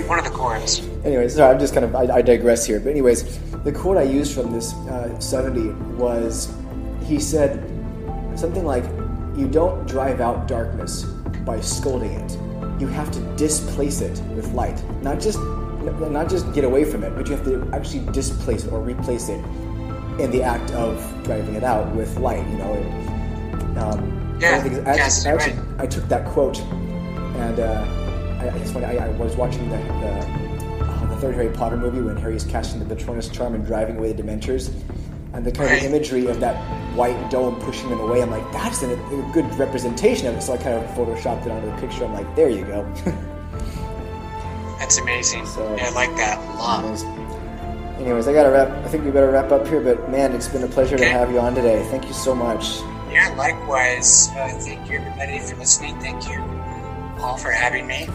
one of the quorums Anyways, sorry, I'm just kind of I, I digress here. But anyways, the quote I used from this uh, 70 was he said something like, "You don't drive out darkness by scolding it. You have to displace it with light. Not just not just get away from it, but you have to actually displace it or replace it in the act of driving it out with light. You know." And, um, Yeah, the things- I, yes, actually, I, actually, I took that quote and uh, I, I, it's funny. I, I was watching the, the uh, the third Harry Potter movie when Harry is casting the Patronus charm and driving away the Dementors, and the kind of imagery of that white dome pushing them away. I'm like, that's a, a good representation of it. So I kind of photoshopped it onto the picture. I'm like, there you go. *laughs* that's amazing So- yeah, i like that a lot anyways, I gotta wrap. I think we better wrap up here. But man, it's been a pleasure to have you on today. Thank you so much. Yeah, likewise. Uh, thank you, everybody, for listening. Thank you, Paul, for having me.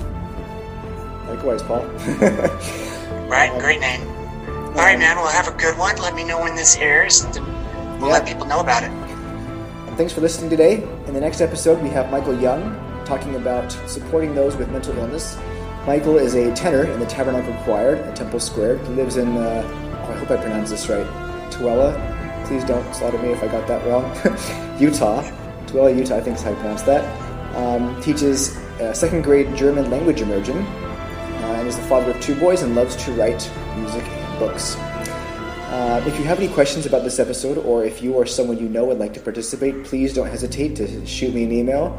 Likewise, Paul. *laughs* Right, great name. All right, man. We'll have a good one. Let me know when this airs. and We'll let people know about it. Thanks for listening today. In the next episode, we have Michael Young talking about supporting those with mental illness. Michael is a tenor in the Tabernacle Choir at Temple Square. He lives in, uh, oh, I hope I pronounced this right, Tooele. Please don't slaughter me if I got that wrong. *laughs* Utah. Tooele, Utah, I think is how you pronounce that. Um, teaches uh, second grade German language immersion uh, and is the father of two boys and loves to write music and books. Uh, if you have any questions about this episode, or if you or someone you know would like to participate, please don't hesitate to shoot me an email.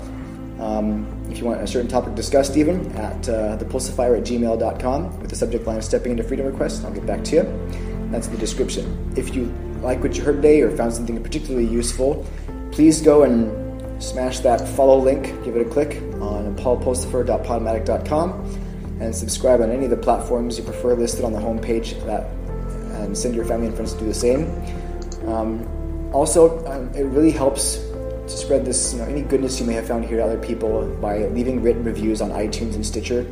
Um, if you want a certain topic discussed, even at uh, thepulsifier at gmail.com with the subject line Stepping into Freedom Request, I'll get back to you. That's the description. If you like what you heard today or found something particularly useful, please go and smash that follow link, give it a click on paulpulsifer.podomatic.com, and subscribe on any of the platforms you prefer listed on the homepage that and send your family and friends to do the same. Um, also, um, it really helps to spread this, you know, any goodness you may have found here to other people by leaving written reviews on iTunes and Stitcher.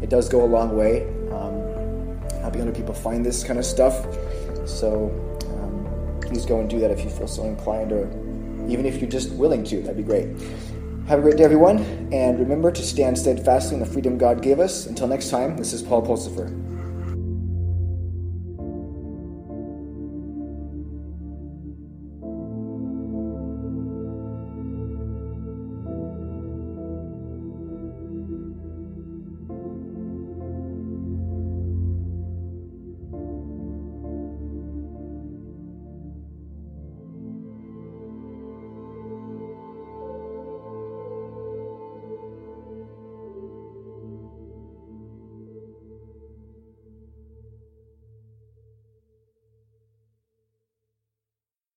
It does go a long way, um, helping other people find this kind of stuff. So um, please go and do that if you feel so inclined, or even if you're just willing to. That'd be great. Have a great day, everyone, and remember to stand steadfastly in the freedom God gave us. Until next time, this is Paul Pulsifer.